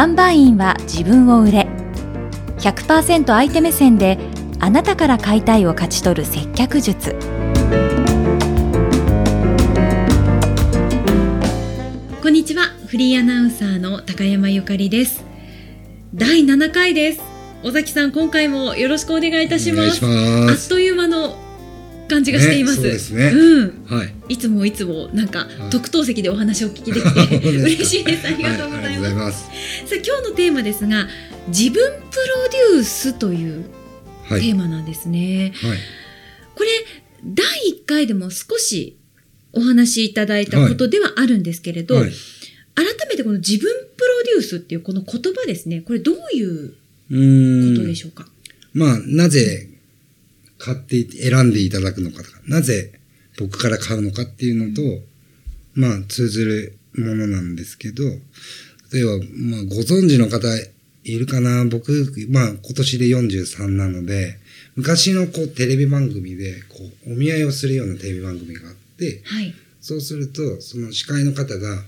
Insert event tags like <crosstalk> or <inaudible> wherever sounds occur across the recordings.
販売員は自分を売れ100%相手目線であなたから買いたいを勝ち取る接客術。こんにちは。フリーアナウンサーの高山ゆかりです。第7回です。尾崎さん今回もよろしくお願いいたします。お願いします。あっという間の感じがしています、ねそうですねうんはい。いつもいつもなんかはい特等席でお話をお聞きできて <laughs> 嬉しいですありがとうございはありがとうごます,、ざいます。さあ今日のテーマですが自分プロデュースというはい。テーマなんですね、はい。これ第1回でも少しお話しいただいたことではあるんですけれど、はい。改めてこの自分プロデュースっていうこの言葉ですねこれどういう。ことでしょうか、まあ、なぜ買って選んでいただくのかとか、なぜ僕から買うのかっていうのと、まあ、通ずるものなんですけど、例えば、まあ、ご存知の方いるかな？僕、まあ、今年で43なので、昔のこう、テレビ番組で、こう、お見合いをするようなテレビ番組があって、はい。そうすると、その司会の方が、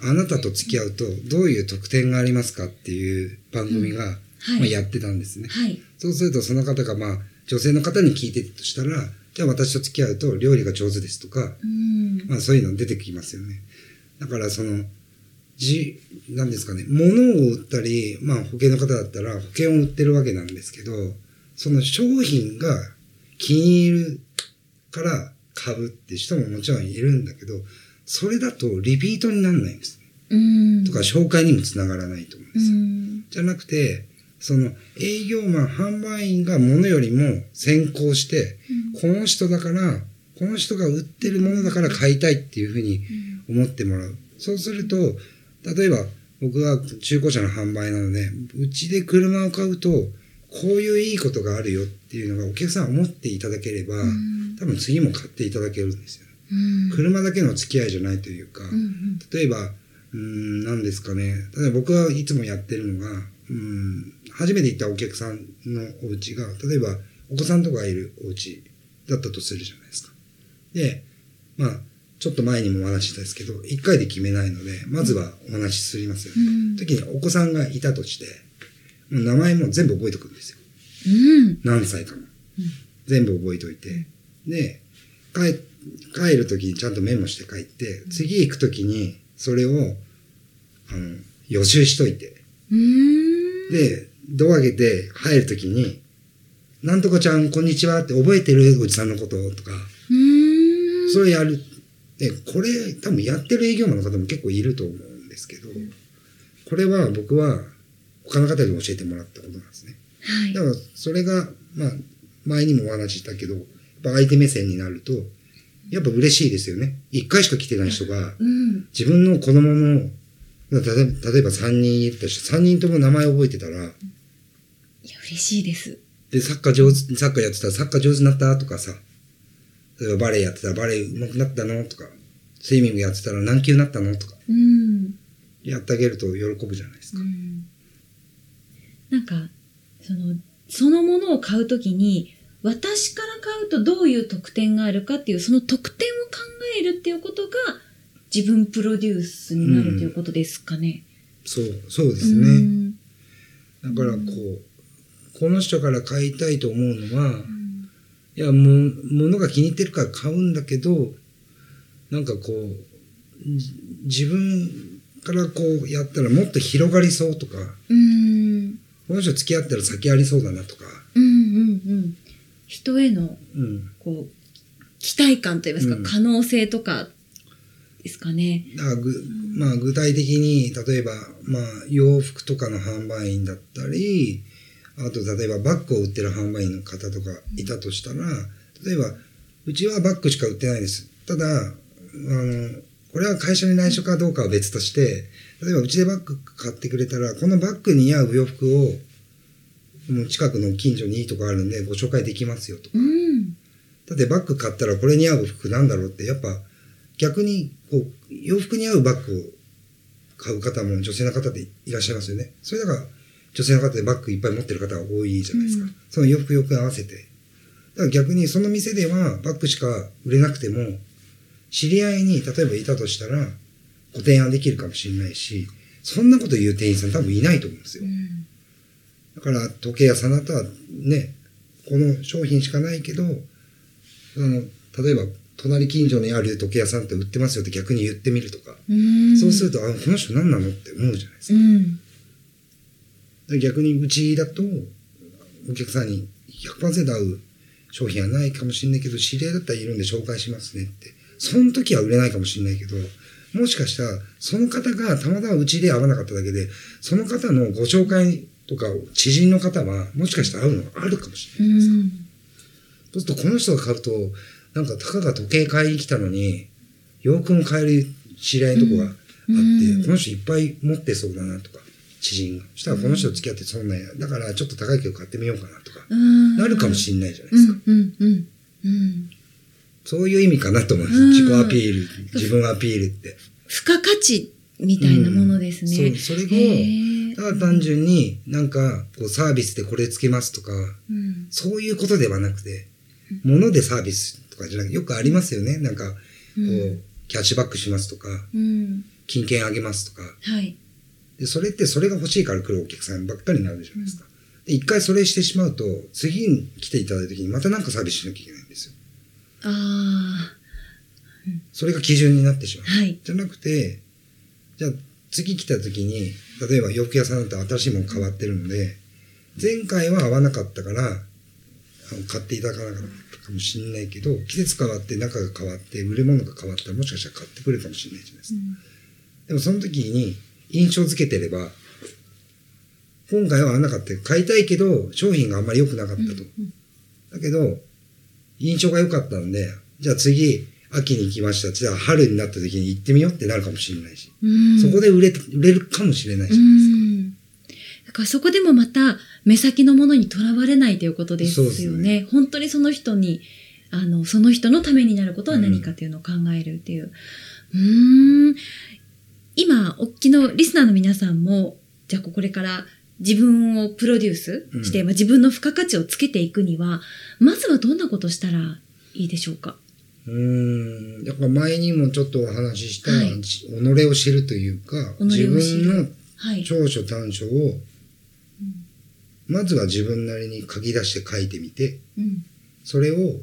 あなたと付き合うとどういう特典がありますかっていう番組が、はい。まあ、やってたんですね。はい。そうすると、その方が、まあ、女性の方に聞いてたとしたら、じゃあ私と付き合うと料理が上手ですとか、うんまあそういうの出てきますよね。だからその、じ、なんですかね、物を売ったり、まあ保険の方だったら保険を売ってるわけなんですけど、その商品が気に入るから買うって人ももちろんいるんだけど、それだとリピートにならないんですとか紹介にもつながらないと思うんでうすよ。んじゃなくて、その営業マン、販売員が物よりも先行して、この人だから、この人が売ってるものだから買いたいっていうふうに思ってもらう。そうすると、例えば僕は中古車の販売なので、うちで車を買うと、こういういいことがあるよっていうのがお客さん思っていただければ、多分次も買っていただけるんですよ。うん車だけの付き合いじゃないというか、うん例えば、うーん、何ですかね。例えば僕はいつもやってるのが、うーん、初めて行ったお客さんのお家が、例えばお子さんとかがいるお家だったとするじゃないですか。で、まあ、ちょっと前にもお話ししたんですけど、一回で決めないので、まずはお話しすりますよね。うん時にお子さんがいたとして、もう名前も全部覚えておくんですよ。うん何歳かも。全部覚えておいて。で、帰、帰るときにちゃんとメモして帰って、次行くときにそれを、あの、予習しといて。うんで、ドア開けて入るときに、なんとかちゃん、こんにちはって覚えてるおじさんのこととか、うんそれやる。で、これ多分やってる営業マンの方も結構いると思うんですけど、これは僕は他の方に教えてもらったことなんですね。はいだから、それが、まあ、前にもお話ししたけど、やっぱ相手目線になると、やっぱ嬉しいですよね。一回しか来てない人が、うん自分の子供の、例えば例えば3人いたとして、3人とも名前覚えてたら、嬉しいですで、サッカー上手、サッカーやってたらサッカー上手になったとかさ、例えばバレエやってたらバレエ上手くなったのとか、スイミングやってたら何級になったのとか、うんやってあげると喜ぶじゃないですか。うんなんかそのそのものを買うときに私から買うとどういう特典があるかっていうその特典を考えるっていうことが自分プロデュースになるということですかね。そう、そうでですね。だからこう、この人から買いたいと思うのは、いや、もう、物が気に入ってるから買うんだけど、なんかこう、じ自分からこうやったらもっと広がりそうとか、うんこの人付き合ったら先ありそうだなとか、うんうんうん人へのうん。こう期待感といいますか、うん可能性とかですかね。だからぐ、まあ具体的に、例えば、まあ洋服とかの販売員だったり、あと例えばバッグを売ってる販売員の方とかいたとしたら、例えば、うちはバッグしか売ってないです。ただ、あの、これは会社に内緒かどうかは別として、例えばうちでバッグ買ってくれたら、このバッグに似合う洋服を、もう近くの近所にいいとこあるんでご紹介できますよとか。うんだってバッグ買ったらこれに合う服なんだろうって、やっぱ逆にこう洋服に合うバッグを買う方も女性の方でいらっしゃいますよね。それだから女性の方でバッグいっぱい持ってる方が多いじゃないですか。うんその洋服よく合わせて。だから逆にその店ではバッグしか売れなくても、知り合いに例えばいたとしたらご提案できるかもしれないし、そんなこと言う店員さん多分いないと思うんですよう。んだから時計屋さんだったらね、この商品しかないけど、あの、例えば隣近所にある時計屋さんって売ってますよって逆に言ってみるとか。うんそうすると、あ、この人何なのって思うじゃないですか。うんで逆にうちだと、お客さんに100%合う商品はないかもしれないけど、知り合いだったらいるんで紹介しますねって。その時は売れないかもしれないけど、もしかしたら、その方がたまたまうちで合わなかっただけで、その方のご紹介とか、知人の方は、もしかしたら合うのがあるかもしれない。うんそうすると、この人が買うと、なんか、たかが時計買いに来たのに、洋服も買える知り合いのとこがあって、うんこの人いっぱい持ってそうだなとか、知人が。そしたらこの人と付き合ってそんなや、だからちょっと高いけど買ってみようかなとか、うんなるかもしれないじゃないですか。うんうんうんうんそういう意味かなと思います。うん自己アピール、自分アピールって。付加価値みたいなものですね。うんそう、それへを、ーただ単純になんか、こうサービスでこれつけますとか、うんそういうことではなくて、物でサービスとかじゃなくて、よくありますよね。なんか、こう、うんキャッシュバックしますとか、うん金券あげますとか。はい。で、それってそれが欲しいから来るお客さんばっかりになるじゃないですか。で、一回それしてしまうと、次に来ていただいた時にまたなんかサービスしなきゃいけないんですよ。あそれが基準になってしまう。あ、はい。じゃなくて、じゃあ次来た時に、例えば洋服屋さんだったら新しいもの変わってるので、前回は合わなかったから、あの買っていただかなかったかもしれないけど、季節変わって中が変わって、売れ物が変わったらもしかしたら買ってくれるかもしれないじゃないですか。でもその時に印象付けてれば、今回は合わなかった。買いたいけど、商品があんまり良くなかったと。だけど、印象が良かったんで、じゃあ次、秋に行きました。じゃあ春になった時に行ってみようってなるかもしれないし。うんそこで売れ、売れるかもしれないじうゃないですか。ん。だからそこでもまた目先のものにとらわれないということですよそうですね。本当にその人に、あの、その人のためになることは何かというのを考えるっていう。うーん。今、おっきのリスナーの皆さんも、じゃあこれから自分をプロデュースして、うんまあ、自分の付加価値をつけていくには、まずはどんなことをしたらいいでしょうか？うーん。だから前にもちょっとお話しした、はいじ己を知るというか、自る分のはい。長所短所を、まずは自分なりに書き出して書いてみて、うん。それを、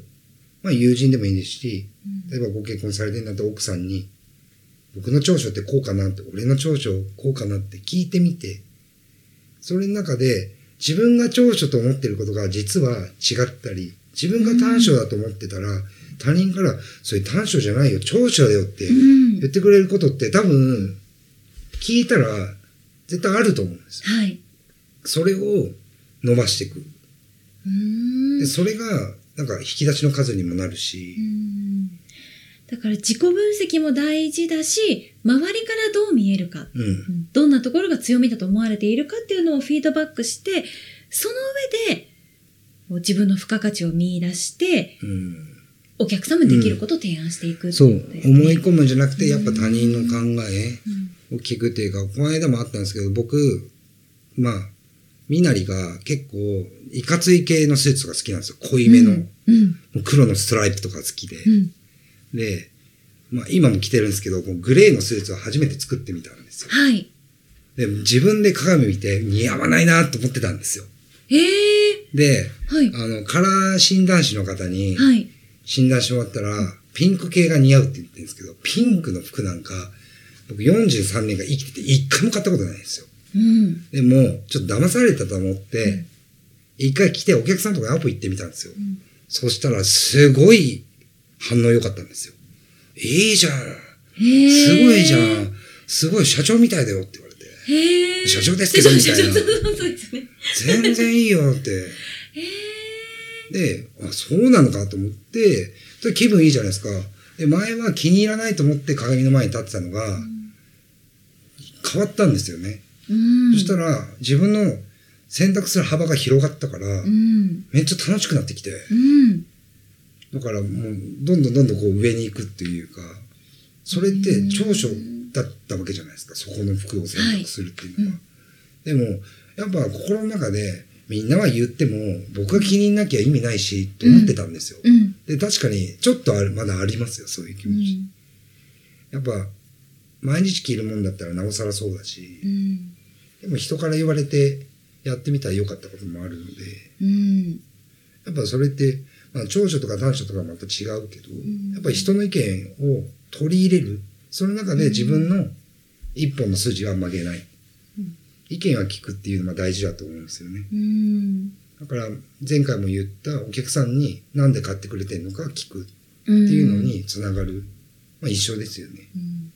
まあ友人でもいいですし、うん例えばご結婚されてるんだったら奥さんに、僕の長所ってこうかなって、俺の長所こうかなって聞いてみて、それの中で自分が長所と思ってることが実は違ったり、自分が短所だと思ってたら、他人から、それ短所じゃないよ、長所だよってうん言ってくれることって多分、聞いたら絶対あると思うんですよ。はい。それを伸ばしていく。うーんで、それが、なんか引き出しの数にもなるし、うんだから自己分析も大事だし、周りからどう見えるか、うん。どんなところが強みだと思われているかっていうのをフィードバックして、その上で自分の付加価値を見出して、うん。お客様にできることを提案していくってそう、思い込むんじゃなくて、やっぱ他人の考えうんを聞くっていうか、この間もあったんですけど、僕、まあ、みなりが結構、いかつい系のスーツが好きなんですよ。濃いめの。うん黒のストライプとか好きで。うんで、まあ今も着てるんですけど、グレーのスーツを初めて作ってみたんですよ。はい。で、自分で鏡見て似合わないなと思ってたんですよ。ええで、はい。あの、カラー診断士の方にはい。診断してもらったら、ピンク系が似合うって言ってるんですけど、ピンクの服なんか、僕43年間生きてて一回も買ったことないんですよ。うん。でも、ちょっと騙されたと思って、一回来てお客さんとかアポ行ってみたんですよ。んそしたら、すごい反応良かったんですよ。いいじゃん。すごいじゃん。すごい社長みたいだよって言われて。社長ですけど <laughs> みたいな。全然いいよって。で、あ、そうなのかと思って、気分いいじゃないですか。で、前は気に入らないと思って鏡の前に立ってたのが、変わったんですよね。うん。そしたら、自分の選択する幅が広がったから、うん。めっちゃ楽しくなってきて、うん。だからもう、どんどんどんどんこう上に行くっていうか、それって長所だったわけじゃないですか、そこの服を選択するっていうのは。でも、やっぱ心の中で、みんなは言っても、僕が気になきゃ意味ないし、と思ってたんですよ。うん。で、確かに、ちょっとある、まだありますよ、そういう気う持ち。ん。やっぱ、毎日着るもんだったらなおさらそうだし、うん。でも人から言われてやってみたら良かったこともあるので、うん。やっぱそれって、まあ、長所とか短所とかはまた違うけど、やっぱり人の意見を取り入れる。その中で自分の一本の筋は曲げない。意見は聞くっていうのが大事だと思うんですよね。うん。だから前回も言ったお客さんになんで買ってくれてるのか聞くっってていうのにつながる。まあ一緒ですよね。うん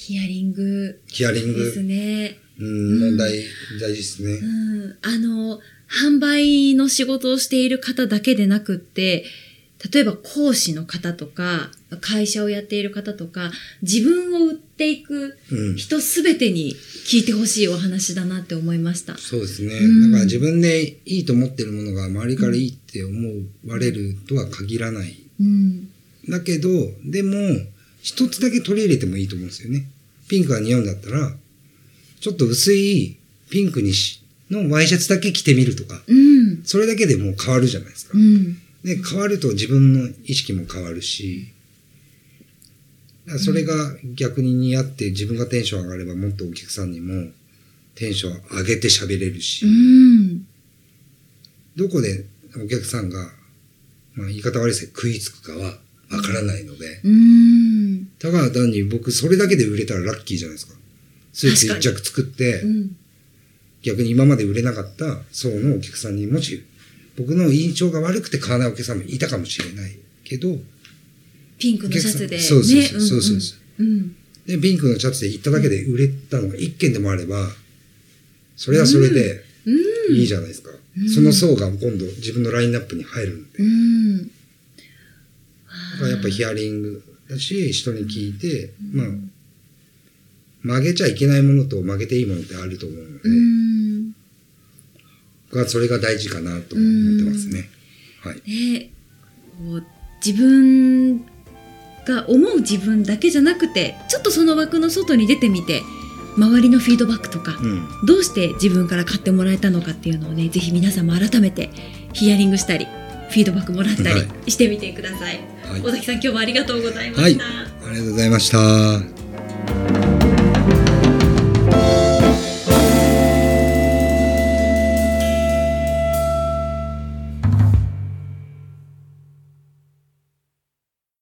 ヒアリングヒアリンですグ、ね。うん、問題、大事ですね。うん。あの、販売の仕事をしている方だけでなくって、例えば講師の方とか、会社をやっている方とか、自分を売っていくうん。人すべてに聞いてほしいお話だなって思いました。そうですね。うんだから自分でいいと思ってるものが周りからいいって思われるとは限らない。うん。だけど、でも、一つだけ取り入れてもいいと思うんですよね。ピンクが似合うんだったら、ちょっと薄いピンクにし、のワイシャツだけ着てみるとか、うん。それだけでもう変わるじゃないですかう。ん。で、変わると自分の意識も変わるし、それが逆に似合って自分がテンション上がればもっとお客さんにもテンション上げて喋れるし、うん。どこでお客さんが、まあ言い方悪いですけど食いつくかはわからないので、うん。ただ単に僕それだけで売れたらラッキーじゃないですか。スーツ一着作って、うん。逆に今まで売れなかった層のお客さんにもし僕の印象が悪くて買わないお客さんもいたかもしれないけど、ピンクのシャツで、ね。そうそうそうそうそうそううんうん。で、ピンクのシャツで行っただけで売れたのが一件でもあれば、それはそれでうん。いいじゃないですか。その層が今度自分のラインナップに入るんで。うん。だからやっぱヒアリングだし、人に聞いて、まあ、曲げちゃいけないものと曲げていいものってあると思うので、うん。僕はそれが大事かなと思ってますね。はい。ねこう自分が思う自分だけじゃなくてちょっとその枠の外に出てみて周りのフィードバックとか、うん。どうして自分から買ってもらえたのかっていうのをねぜひ皆さんも改めてヒアリングしたりフィードバックもらったりはしてみてください、はい尾崎さん今日もありがとうございまはい。した、ありがとうございました。